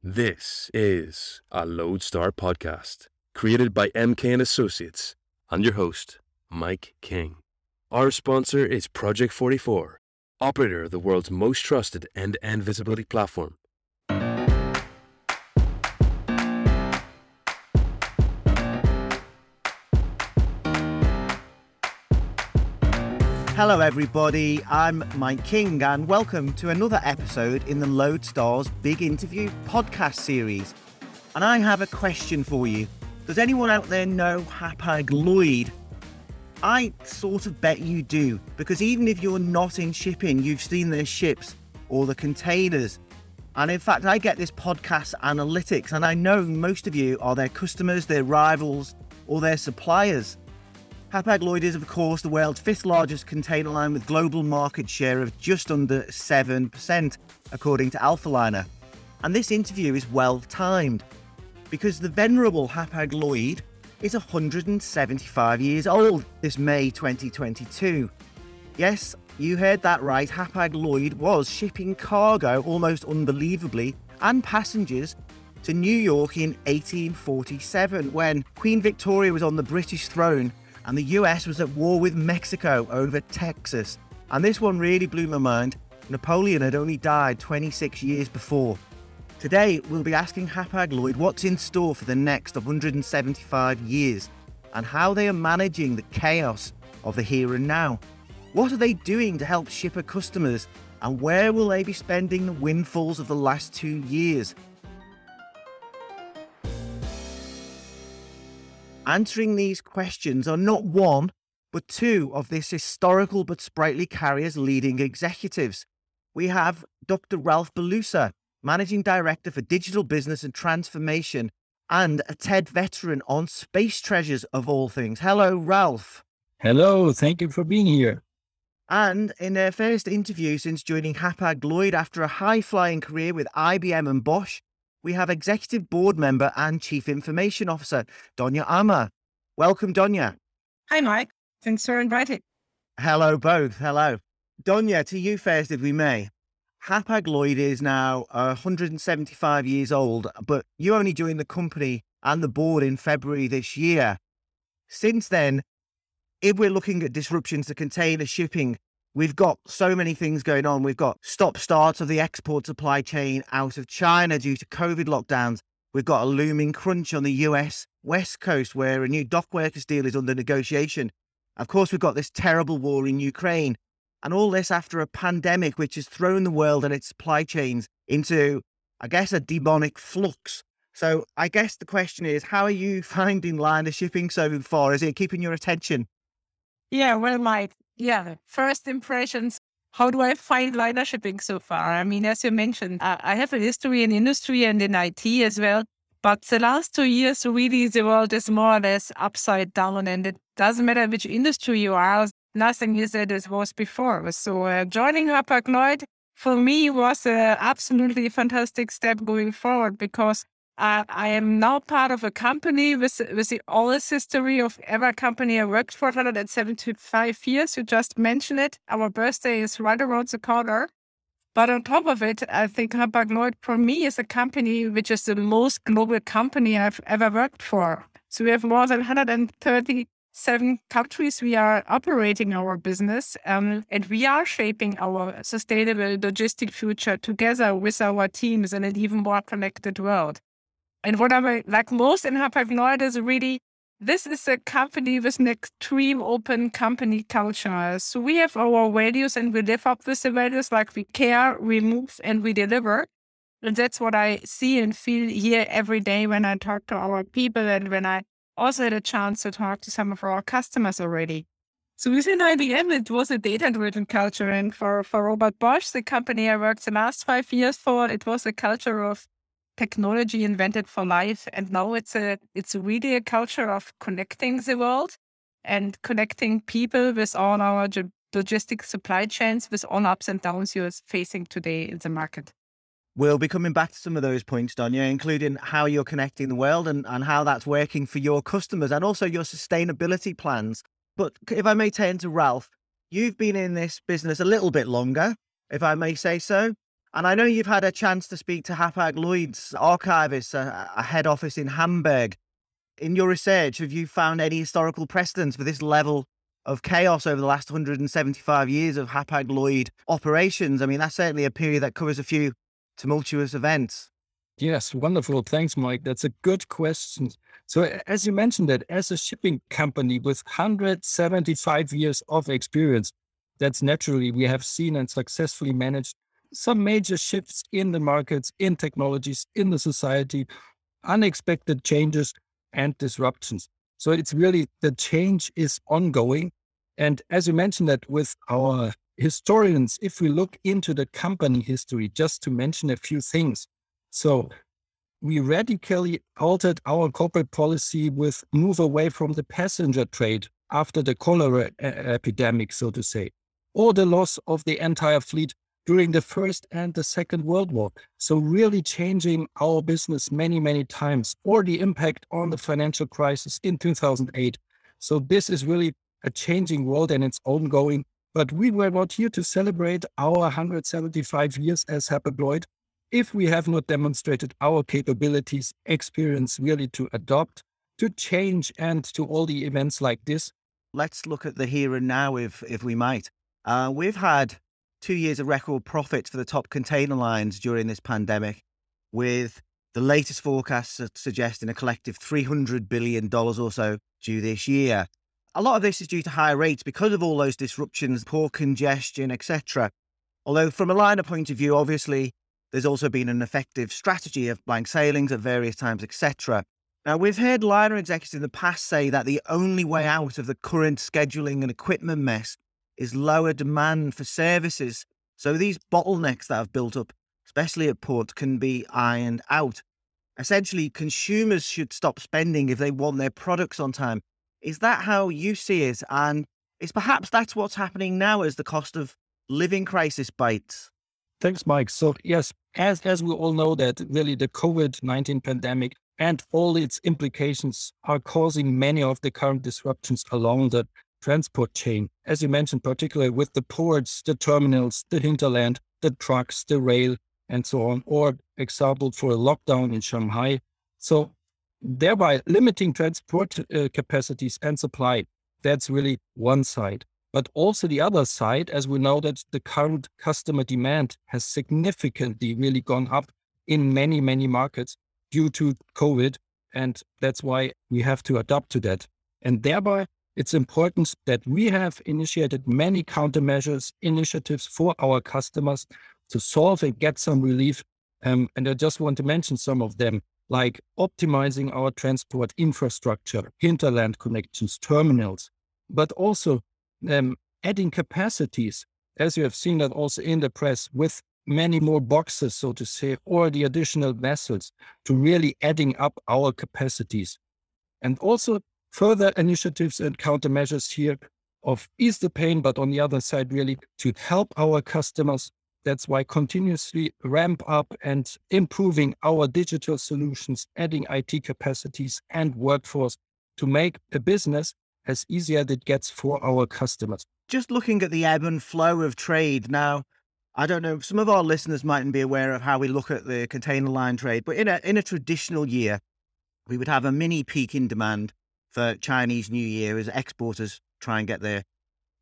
This is a Loadstar podcast created by MK and Associates and your host, Mike King. Our sponsor is Project 44, operator of the world's most trusted end-to-end visibility platform. Hello, everybody. I'm Mike King, and welcome to another episode in the Loadstar's Big Interview podcast series. And I have a question for you. Does anyone out there know Hapag Lloyd? I sort of bet you do, because even if you're not in shipping, you've seen their ships or the containers. And in fact, I get this podcast analytics, and I know most of you are their customers, their rivals, or their suppliers. Hapag Lloyd is, of course, the world's fifth largest container line with global market share of just under 7%, according to Alphaliner. And this interview is well timed because the venerable Hapag Lloyd is 175 years old this May 2022. Yes, you heard that right. Hapag Lloyd was shipping cargo almost unbelievably and passengers to New York in 1847 when Queen Victoria was on the British throne and the US was at war with Mexico over Texas. And this one really blew my mind. Napoleon had only died 26 years before. Today, we'll be asking Hapag Lloyd what's in store for the next 175 years and how they are managing the chaos of the here and now. What are they doing to help shipper customers and where will they be spending the windfalls of the last two years? Answering these questions are not one, but two of this historical but sprightly carrier's leading executives. We have Dr. Ralf Belusa, Managing Director for Digital Business and Transformation, and a TED veteran on space treasures of all things. Hello, Ralf. Hello, thank you for being here. And in their first interview since joining Hapag Lloyd after a high flying career with IBM and Bosch, we have Executive Board Member and Chief Information Officer, Donya Amer. Welcome, Donya. Hi, Mike. Thanks for inviting. Hello, both. Hello. Donya, to you first, if we may. Hapag Lloyd is now 175 years old, but you only joined the company and the board in February this year. Since then, if we're looking at disruptions to container shipping, We've got so many things going on. We've got stop starts of the export supply chain out of China due to COVID lockdowns. We've got a looming crunch on the US West Coast where a new dock workers deal is under negotiation. Of course, we've got this terrible war in Ukraine. And all this after a pandemic which has thrown the world and its supply chains into, I guess, a demonic flux. So I guess the question is, how are you finding liner shipping so far? Is it keeping your attention? Yeah, well, Mike, yeah, first impressions. How do I find liner shipping so far? I mean, as you mentioned, I have a history in industry and in IT as well. But the last two years, really, the world is more or less upside down, and it doesn't matter which industry you are. Nothing is as it was before. So uh, joining Hapag Lloyd for me was an absolutely fantastic step going forward because uh, I am now part of a company with, with the oldest history of ever company I worked for 175 years. You just mentioned it. Our birthday is right around the corner. But on top of it, I think Hapag Lloyd for me is a company which is the most global company I've ever worked for. So we have more than 137 countries we are operating our business, um, and we are shaping our sustainable logistic future together with our teams in an even more connected world. And what I uh, like most in Hapag Lloyd is really this is a company with an extreme open company culture. So we have our values and we live up with the values like we care, we move, and we deliver. And that's what I see and feel here every day when I talk to our people and when I also had a chance to talk to some of our customers already. So within IBM, it was a data-driven culture. And for, for Robert Bosch, the company I worked the last five years for, it was a culture of technology invented for life and now it's a it's really a culture of connecting the world and connecting people with all our logistic supply chains with all ups and downs you're facing today in the market We'll be coming back to some of those points, Donya, including how you're connecting the world and, and how that's working for your customers and also your sustainability plans. But if I may turn to Ralf, you've been in this business a little bit longer, if I may say so. And I know you've had a chance to speak to Hapag Lloyd's archivist, a, a head office in Hamburg. In your research, have you found any historical precedents for this level of chaos over the last 175 years of Hapag Lloyd operations? I mean, that's certainly a period that covers a few tumultuous events. Yes, wonderful. Thanks, Mike. That's a good question. So, as you mentioned that as a shipping company with 175 years of experience, that's naturally we have seen and successfully managed some major shifts in the markets, in technologies, in the society, unexpected changes and disruptions. So it's really the change is ongoing. And as you mentioned that with our historians, if we look into the company history, just to mention a few things. So we radically altered our corporate policy with move away from the passenger trade after the cholera epidemic, so to say, or the loss of the entire fleet during the First and the Second World War. So, really changing our business many, many times, or the impact on the financial crisis in 2008. So, this is really a changing world and it's ongoing. But we were not here to celebrate our 175 years as Hapag Lloyd if we have not demonstrated our capabilities, experience really to adopt, to change, and to all the events like this. Let's look at the here and now, if if we might. Uh, we've had two years of record profits for the top container lines during this pandemic, with the latest forecasts suggesting a collective $300 billion or so due this year. A lot of this is due to higher rates because of all those disruptions, port congestion, etc. Although, from a liner point of view, obviously, there's also been an effective strategy of blank sailings at various times, etc. Now, we've heard liner executives in the past say that the only way out of the current scheduling and equipment mess is lower demand for services. So these bottlenecks that have built up, especially at port, can be ironed out. Essentially, consumers should stop spending if they want their products on time. Is that how you see it? And is perhaps that's what's happening now as the cost of living crisis bites? Thanks, Mike. So yes, as as we all know that really the COVID-19 pandemic and all its implications are causing many of the current disruptions along the transport chain, as you mentioned, particularly with the ports, the terminals, the hinterland, the trucks, the rail, and so on, or example for a lockdown in Shanghai. So thereby limiting transport uh, capacities and supply. That's really one side. But also the other side, as we know that the current customer demand has significantly really gone up in many, many markets due to COVID. And that's why we have to adapt to that. And thereby it's important that we have initiated many countermeasures initiatives for our customers to solve and get some relief. Um, and I just want to mention some of them, like optimizing our transport infrastructure, hinterland connections, terminals, but also um, adding capacities, as you have seen that also in the press, with many more boxes, so to say, or the additional vessels to really adding up our capacities. And also further initiatives and countermeasures here of ease the pain, but on the other side, really to help our customers. That's why continuously ramp up and improving our digital solutions, adding IT capacities and workforce to make a business as easy as it gets for our customers. Just looking at the ebb and flow of trade now, I don't know, some of our listeners mightn't be aware of how we look at the container line trade, but in a in a traditional year, we would have a mini peak in demand for Chinese New Year as exporters try and get their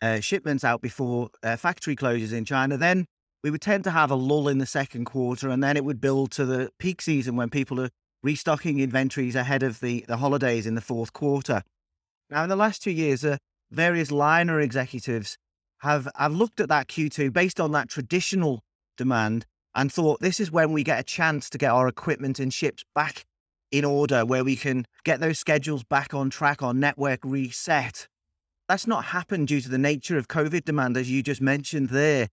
uh, shipments out before uh, factory closures in China. Then we would tend to have a lull in the second quarter, and then it would build to the peak season when people are restocking inventories ahead of the, the holidays in the fourth quarter. Now, in the last two years, uh, various liner executives have, have looked at that Q2 based on that traditional demand and thought this is when we get a chance to get our equipment and ships back in order where we can get those schedules back on track, our network reset. That's not happened due to the nature of COVID demand, as you just mentioned there.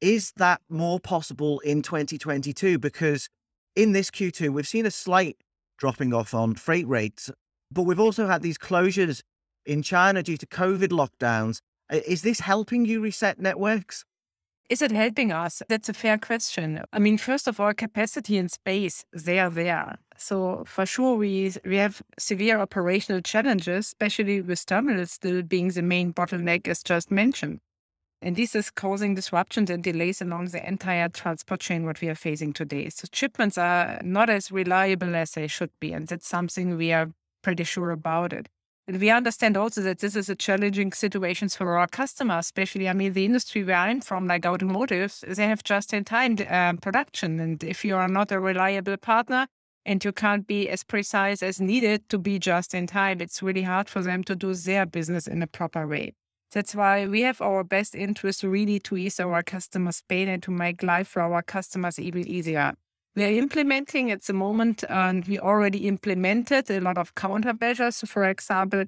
Is that more possible in 2022? Because in this Q2, we've seen a slight dropping off on freight rates, but we've also had these closures in China due to COVID lockdowns. Is this helping you reset networks? Is it helping us? That's a fair question. I mean, first of all, capacity and space, they are there. So for sure, we we have severe operational challenges, especially with terminals still being the main bottleneck, as just mentioned. And this is causing disruptions and delays along the entire transport chain, what we are facing today. So shipments are not as reliable as they should be. And that's something we are pretty sure about it. And we understand also that this is a challenging situation for our customers, especially, I mean, the industry where I'm from, like automotive, they have just in time uh, production. And if you are not a reliable partner and you can't be as precise as needed to be just in time, it's really hard for them to do their business in a proper way. That's why we have our best interest really to ease our customers' pain and to make life for our customers even easier. We are implementing at the moment, and we already implemented a lot of countermeasures. For example,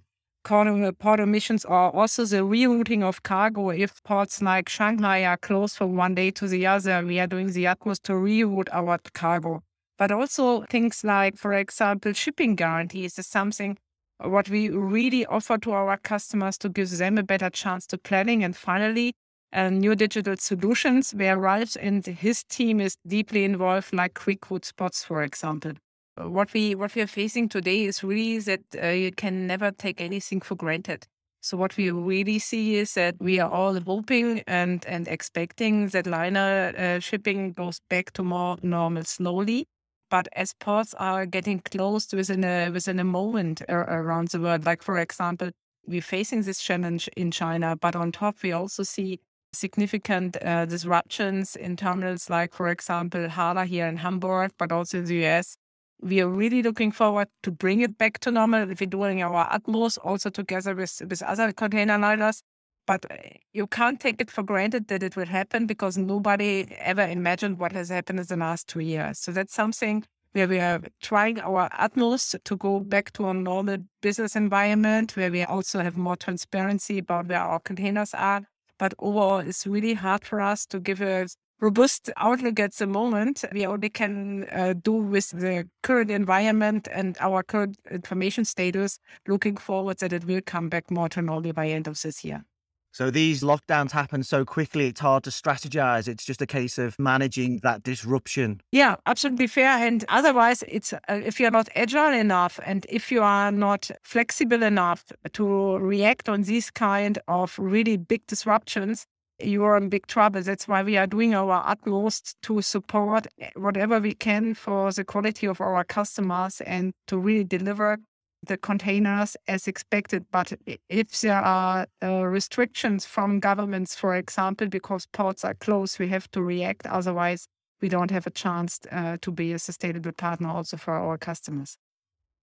uh, port omissions or also the rerouting of cargo. If ports like Shanghai are closed from one day to the other, we are doing the utmost to reroute our cargo. But also things like, for example, shipping guarantees is something what we really offer to our customers to give them a better chance to planning. And finally, and new digital solutions where Ralf and his team is deeply involved, like quick spots, for example. What we what we are facing today is really that uh, you can never take anything for granted. So what we really see is that we are all hoping and and expecting that liner uh, shipping goes back to more normal slowly. But as ports are getting closed within a within a moment around the world, like for example, we're facing this challenge in China, but on top we also see significant uh, disruptions in terminals like, for example, HHLA here in Hamburg, but also in the US. We are really looking forward to bring it back to normal. If we're doing our utmost also together with, with other container liners. But uh, you can't take it for granted that it will happen because nobody ever imagined what has happened in the last two years. So that's something where we are trying our utmost to go back to a normal business environment where we also have more transparency about where our containers are but overall, it's really hard for us to give a robust outlook at the moment. We only can uh, do with the current environment and our current information status, looking forward that it will come back more to normal by end of this year. So these lockdowns happen so quickly, it's hard to strategize. It's just a case of managing that disruption. Yeah, absolutely fair. And otherwise, it's uh, if you're not agile enough and if you are not flexible enough to react on these kind of really big disruptions, you are in big trouble. That's why we are doing our utmost to support whatever we can for the quality of our customers and to really deliver the containers as expected. But if there are uh, restrictions from governments, for example, because ports are closed, we have to react. Otherwise, we don't have a chance uh, to be a sustainable partner also for our customers.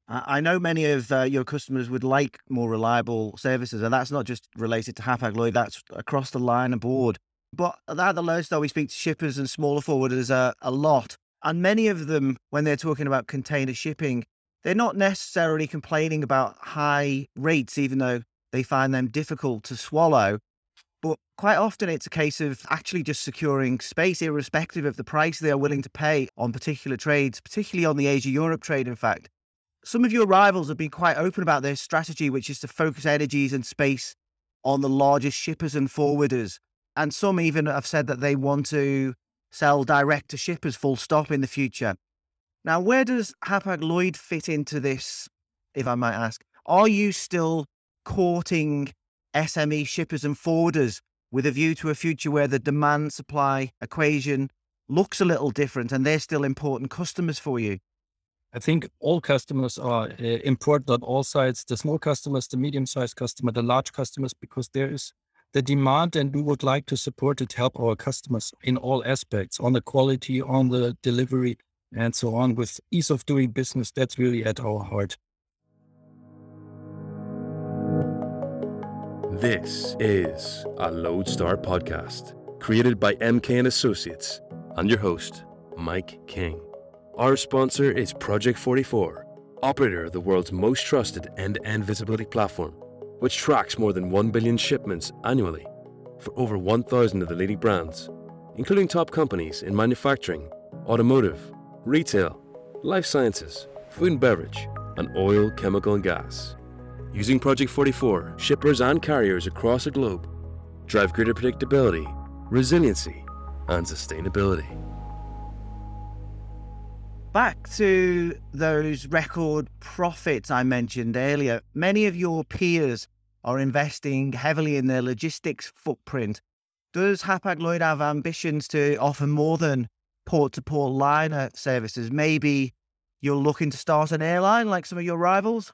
I know many of uh, your customers would like more reliable services, and that's not just related to Hapag Lloyd, that's across the line aboard. But at the Loadstar, though, we speak to shippers and smaller forwarders uh, a lot. And many of them, when they're talking about container shipping, they're not necessarily complaining about high rates, even though they find them difficult to swallow. But quite often it's a case of actually just securing space, irrespective of the price they are willing to pay on particular trades, particularly on the Asia Europe trade, in fact. Some of your rivals have been quite open about their strategy, which is to focus energies and space on the largest shippers and forwarders. And some even have said that they want to sell direct to shippers full stop in the future. Now, where does Hapag Lloyd fit into this, if I might ask? Are you still courting SME shippers and forwarders with a view to a future where the demand supply equation looks a little different and they're still important customers for you? I think all customers are uh, important on all sides the small customers, the medium sized customer, the large customers, because there is the demand and we would like to support it, help our customers in all aspects on the quality, on the delivery, and so on with ease of doing business. That's really at our heart. This is a Loadstar podcast created by MK and Associates and your host, Mike King. Our sponsor is Project 44, operator of the world's most trusted end-to-end visibility platform, which tracks more than 1 billion shipments annually for over 1,000 of the leading brands, including top companies in manufacturing, automotive, retail, life sciences, food and beverage, and oil, chemical, and gas. Using Project 44, shippers and carriers across the globe drive greater predictability, resiliency, and sustainability. Back to those record profits I mentioned earlier, many of your peers are investing heavily in their logistics footprint. does Hapag Lloyd have ambitions to offer more than port to port liner services? Maybe you're looking to start an airline like some of your rivals?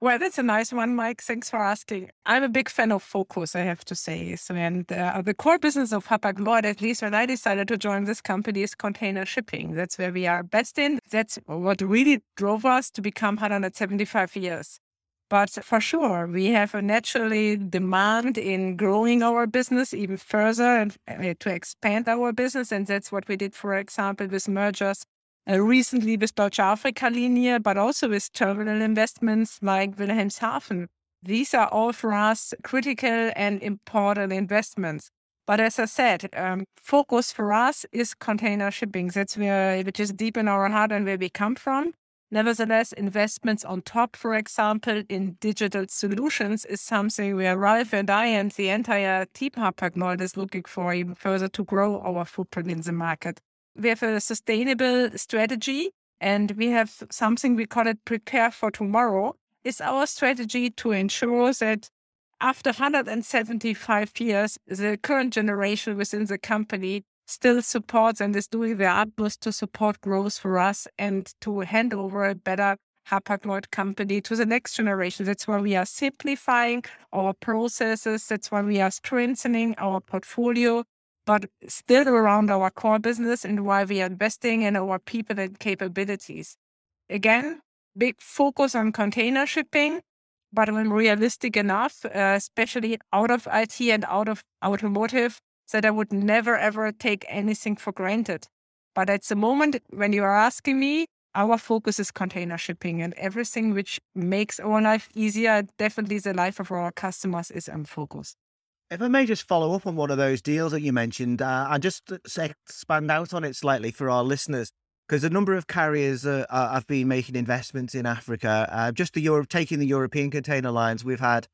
Well, that's a nice one, Mike. Thanks for asking. I'm a big fan of focus, I have to say. So, and uh, the core business of Hapag Lloyd, at least when I decided to join this company, is container shipping. That's where we are best in. That's what really drove us to become 175 years. But for sure, we have a naturally demand in growing our business even further and uh, to expand our business. And that's what we did, for example, with mergers uh, recently with Deutsche Afrika Linie, but also with terminal investments like Wilhelmshaven. These are all for us critical and important investments. But as I said, um, focus for us is container shipping. That's where, which is deep in our heart and where we come from. Nevertheless, investments on top, for example, in digital solutions is something where Ralf and I and the entire team Hapag-Lloyd is looking for even further to grow our footprint in the market. We have a sustainable strategy and we have something we call it prepare for tomorrow. Is our strategy to ensure that after 175 years the current generation within the company still supports and is doing their utmost to support growth for us and to hand over a better Hapag-Lloyd company to the next generation. That's why we are simplifying our processes. That's why we are strengthening our portfolio but still around our core business and why we are investing in our people and capabilities. Again, big focus on container shipping, but when realistic enough, uh, especially out of IT and out of automotive, that I would never ever take anything for granted. But at the moment, when you are asking me, our focus is container shipping and everything which makes our life easier, definitely the life of our customers is in focus. If I may just follow up on one of those deals that you mentioned uh, and just expand out on it slightly for our listeners, because a number of carriers uh, have been making investments in Africa. Uh, just the Europe, taking the European container lines, we've had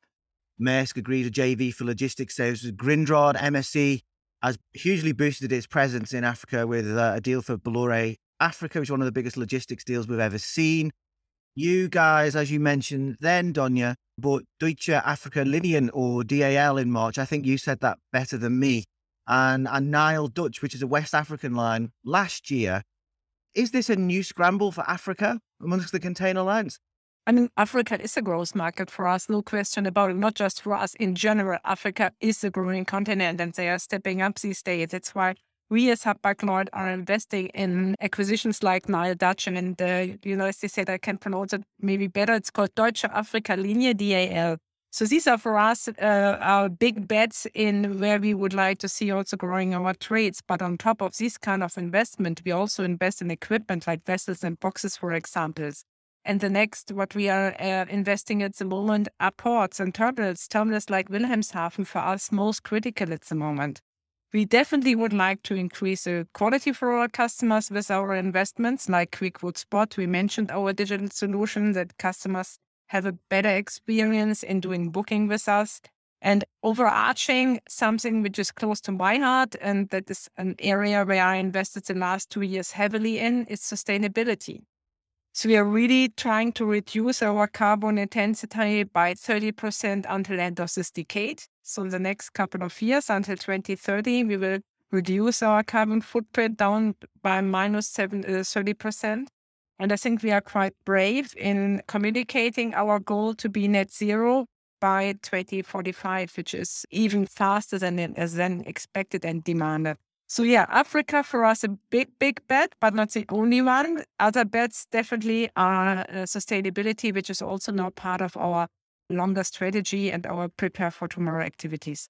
Maersk agreed a JV for logistics services. Grindrod MSC has hugely boosted its presence in Africa with uh, a deal for Bolloré Africa, which is one of the biggest logistics deals we've ever seen. You guys, as you mentioned then, Donya, bought Deutsche Afrika Linien or DAL in March. I think you said that better than me. And, and Nile Dutch, which is a West African line, last year. Is this a new scramble for Africa amongst the container lines? I mean, Africa is a growth market for us, no question about it. Not just for us in general. Africa is a growing continent and they are stepping up these days. That's why we as Hapag-Lloyd are investing in acquisitions like Nile Dutch and uh, you know, as they said, I can pronounce it maybe better. It's called Deutsche Afrika Linie DAL. So these are for us uh, our big bets in where we would like to see also growing our trades. But on top of this kind of investment, we also invest in equipment like vessels and boxes, for examples. And the next, what we are uh, investing at the moment are ports and terminals. Terminals like Wilhelmshaven for us most critical at the moment. We definitely would like to increase the quality for our customers with our investments like Quick Quote Spot. We mentioned our digital solution that customers have a better experience in doing booking with us. And overarching, something which is close to my heart, and that is an area where I invested the last two years heavily in, is sustainability. So we are really trying to reduce our carbon intensity by 30% until end of this decade. So in the next couple of years, until 2030, we will reduce our carbon footprint down by minus seven, uh, 30%. And I think we are quite brave in communicating our goal to be net zero by 2045, which is even faster than, than expected and demanded. So yeah, Africa for us a big, big bet, but not the only one. Other bets definitely are uh, sustainability, which is also now part of our longer strategy and our prepare for tomorrow activities.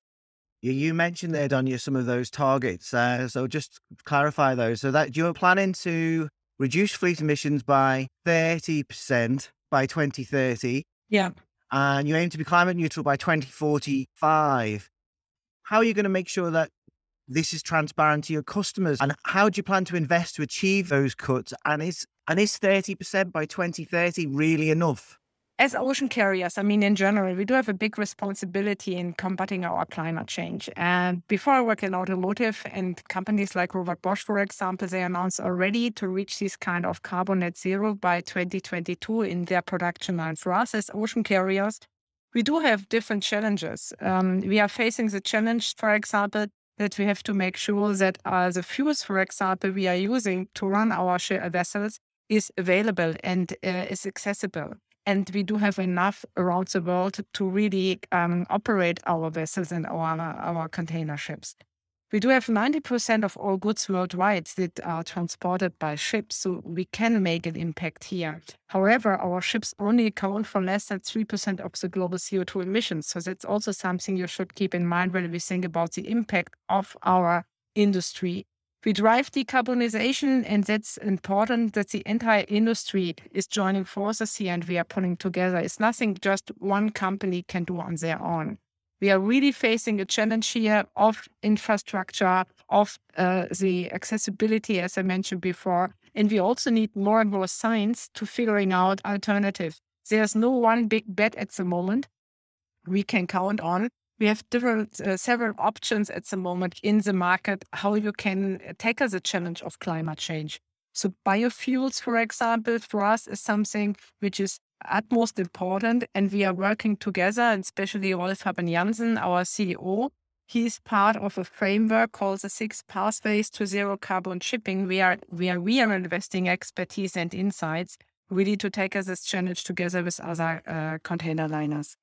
You mentioned there, Donya, some of those targets. Uh, so just clarify those. So that you're planning to reduce fleet emissions by 30% by 2030. Yeah. And you aim to be climate neutral by 2045. How are you going to make sure that this is transparent to your customers? And how do you plan to invest to achieve those cuts? And is and is 30% by 2030 really enough? As ocean carriers, I mean, in general, we do have a big responsibility in combating our climate change. And before I work in automotive and companies like Robert Bosch, for example, they announced already to reach this kind of carbon net zero by 2022 in their production line. For us as ocean carriers, we do have different challenges. Um, we are facing the challenge, for example, that we have to make sure that uh, the fuels, for example, we are using to run our vessels is available and uh, is accessible. And we do have enough around the world to really um, operate our vessels and our, our container ships. We do have 90% of all goods worldwide that are transported by ships, so we can make an impact here. However, our ships only account for less than 3% of the global CO2 emissions. So that's also something you should keep in mind when we think about the impact of our industry. We drive decarbonization, and that's important that the entire industry is joining forces here and we are pulling together. It's nothing just one company can do on their own we are really facing a challenge here of infrastructure, of uh, the accessibility, as I mentioned before. And we also need more and more science to figuring out alternatives. There's no one big bet at the moment we can count on. We have different, uh, several options at the moment in the market how you can tackle the challenge of climate change. So biofuels, for example, for us is something which is utmost important. And we are working together, and especially Rolf Habben Jansen, our CEO. He's part of a framework called the Six Pathways to Zero Carbon Shipping. We are we are we are investing expertise and insights really to take us this challenge together with other uh, container liners.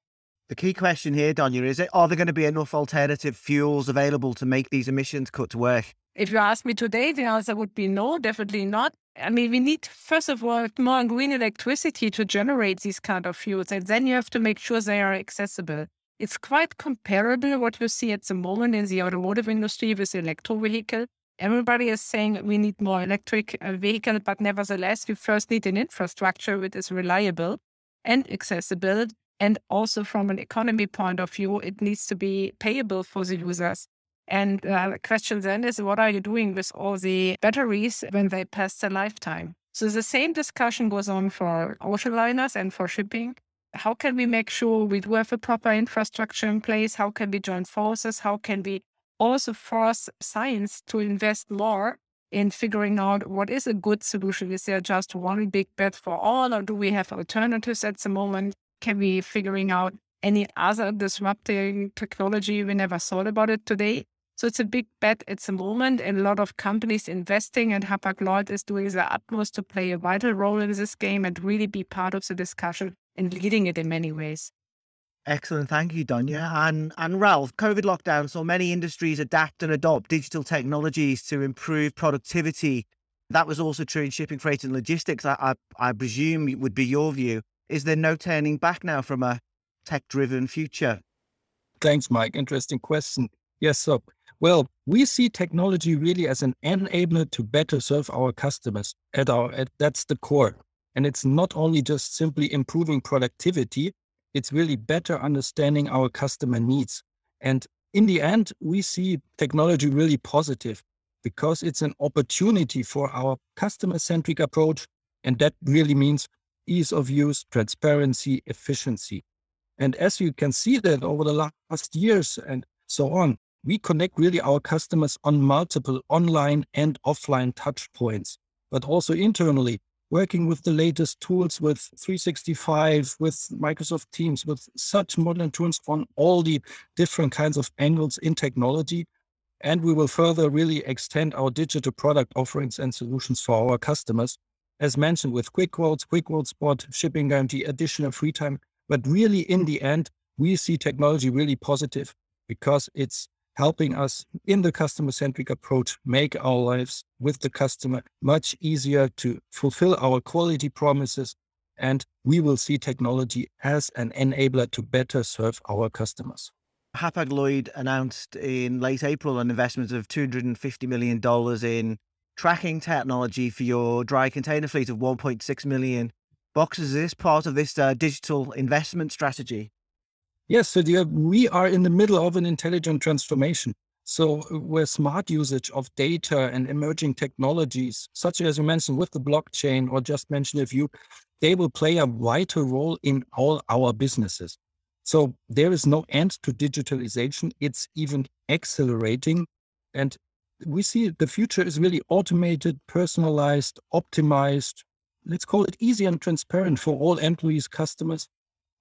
The key question here, Donya, is it are there going to be enough alternative fuels available to make these emissions cuts work? If you ask me today, the answer would be no, definitely not. I mean, we need, first of all, more green electricity to generate these kind of fuels. And then you have to make sure they are accessible. It's quite comparable what you see at the moment in the automotive industry with electro vehicle. Everybody is saying we need more electric uh, vehicle, but nevertheless, we first need an infrastructure which is reliable and accessible. And also from an economy point of view, it needs to be payable for the users. And uh, the question then is, what are you doing with all the batteries when they pass their lifetime? So the same discussion goes on for ocean liners and for shipping. How can we make sure we do have a proper infrastructure in place? How can we join forces? How can we also force science to invest more in figuring out what is a good solution? Is there just one big bet for all, or do we have alternatives at the moment? Can we figuring out any other disrupting technology we never thought about it today? So it's a big bet at the moment, and a lot of companies investing, and Hapag-Lloyd is doing their utmost to play a vital role in this game and really be part of the discussion and leading it in many ways. Excellent. Thank you, Donya. And, and Ralf, COVID lockdown saw many industries adapt and adopt digital technologies to improve productivity. That was also true in shipping, freight, and logistics. I, I, I presume would be your view. Is there no turning back now from a tech driven future? Thanks, Mike. Interesting question. Yes, so well, we see technology really as an enabler to better serve our customers at our at, that's the core. And it's not only just simply improving productivity, it's really better understanding our customer needs. And in the end, we see technology really positive because it's an opportunity for our customer centric approach. And that really means ease of use, transparency, efficiency. And as you can see that over the last years and so on, we connect really our customers on multiple online and offline touch points, but also internally, working with the latest tools with 365, with Microsoft Teams, with such modern tools on all the different kinds of angles in technology. And we will further really extend our digital product offerings and solutions for our customers. As mentioned, with quick quotes, quick quote spot, shipping guarantee, additional free time. But really, in the end, we see technology really positive because it's helping us in the customer centric approach make our lives with the customer much easier to fulfill our quality promises. And we will see technology as an enabler to better serve our customers. Hapag Lloyd announced in late April an investment of $250 million in tracking technology for your dry container fleet of 1.6 million boxes. Is this part of this uh, digital investment strategy? Yes, so dear, we are in the middle of an intelligent transformation. So, uh, where smart usage of data and emerging technologies, such as you mentioned with the blockchain, or just mentioned a few, they will play a vital role in all our businesses. So, there is no end to digitalization. It's even accelerating. And we see the future is really automated, personalized, optimized. Let's call it easy and transparent for all employees, customers,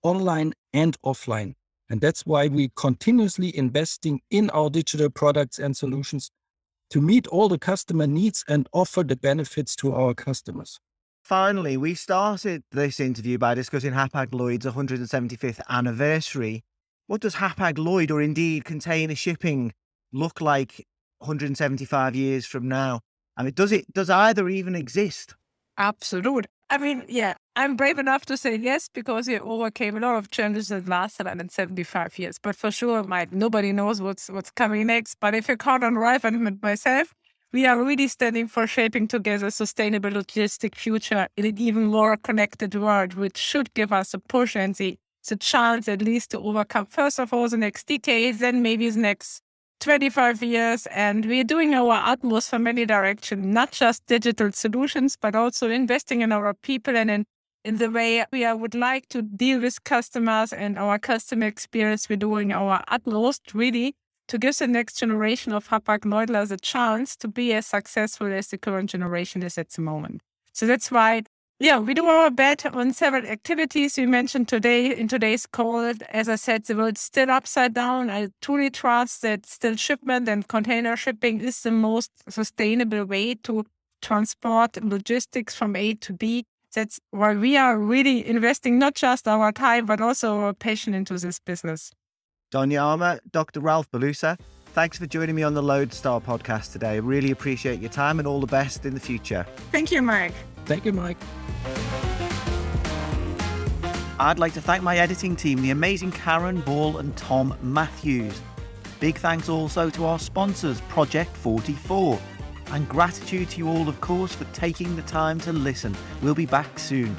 online and offline. And that's why we continuously investing in our digital products and solutions to meet all the customer needs and offer the benefits to our customers. Finally, we started this interview by discussing Hapag Lloyd's 175th anniversary. What does Hapag Lloyd or indeed container shipping look like 175 years from now? I mean, does it does either even exist? Absolutely. I mean, yeah, I'm brave enough to say yes because we overcame a lot of challenges that lasted 75 years. But for sure, Mike, nobody knows what's what's coming next. But if you count on Ralf and myself, we are really standing for shaping together a sustainable logistic future in an even more connected world, which should give us a push and the, the chance at least to overcome first of all the next decade, then maybe the next 25 years and we're doing our utmost from many directions, not just digital solutions, but also investing in our people and in, in the way we would like to deal with customers and our customer experience. We're doing our utmost really to give the next generation of Hapag-Lloyd the chance to be as successful as the current generation is at the moment. So that's why yeah, we do our bet on several activities we mentioned today in today's call. As I said, the world's still upside down. I truly trust that still shipment and container shipping is the most sustainable way to transport logistics from A to B. That's why we are really investing not just our time, but also our passion into this business. Donya Amer, Dr. Ralf Belusa, thanks for joining me on the Loadstar podcast today. Really appreciate your time and all the best in the future. Thank you, Mike. Thank you, Mike. I'd like to thank my editing team, the amazing Karen Ball and Tom Matthews. Big thanks also to our sponsors, Project 44. And gratitude to you all, of course, for taking the time to listen. We'll be back soon.